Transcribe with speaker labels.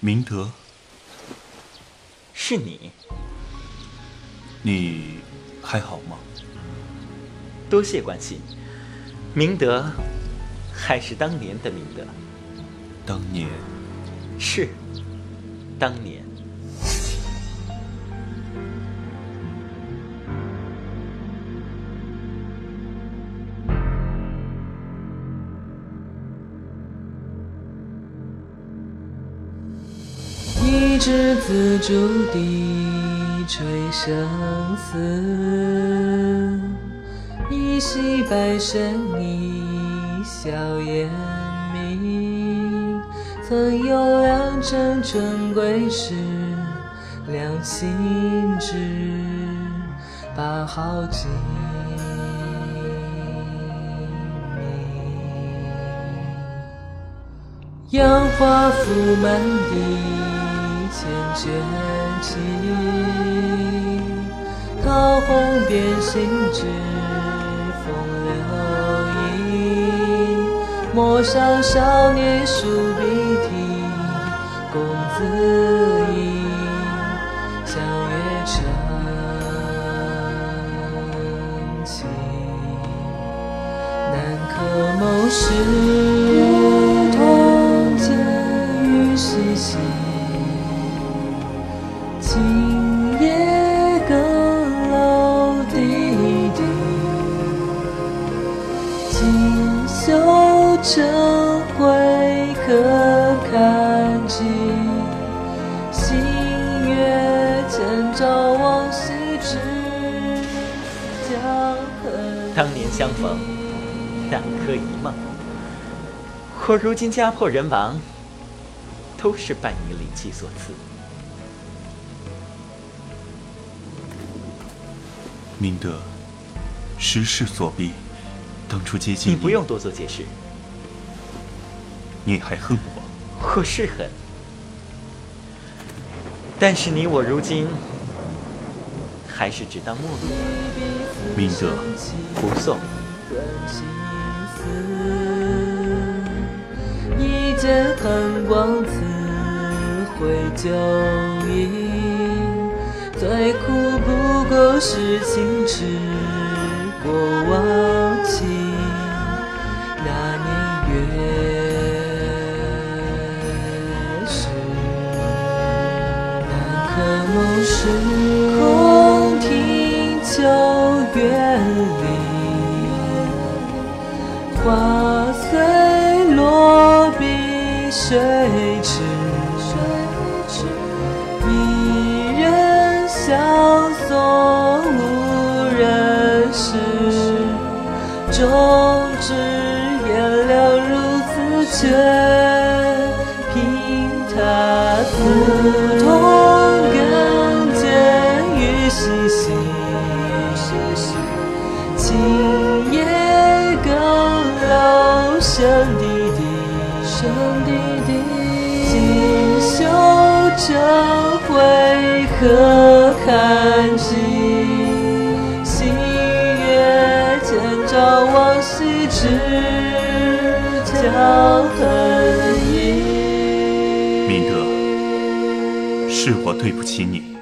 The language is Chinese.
Speaker 1: 明德，
Speaker 2: 是你。
Speaker 1: 你还好吗？
Speaker 2: 多谢关心。明德，还是当年的明德。
Speaker 1: 当年，
Speaker 2: 是当年。
Speaker 3: 一支紫竹笛吹生死，一袭白衫一笑颜明。曾有良辰春归时，两心知把好机明。杨花覆满地。千卷起，桃红遍心枝，风流意。陌上少年书笔题，公子吟。相约成亲，难可谋时。这回可看尽，星月渐照往昔之江痕。
Speaker 2: 当年相逢，南柯一梦。我如今家破人亡，都是拜你灵气所赐。
Speaker 1: 明德，时势所逼，当初接近
Speaker 2: 你，不用多做解释。
Speaker 1: 你还恨我？
Speaker 2: 我是恨，但是你我如今还是只当陌路。
Speaker 1: 明德，
Speaker 2: 不送。
Speaker 3: 一剑寒光刺回旧影，最苦不过是时空听秋月里，花随落笔水池。一人相送无人识，终至颜料如此却凭他刺痛。细细，今夜更留声滴滴，声滴滴。锦绣这回可看尽？星月渐照往昔之江痕影。
Speaker 1: 明德，是我对不起你。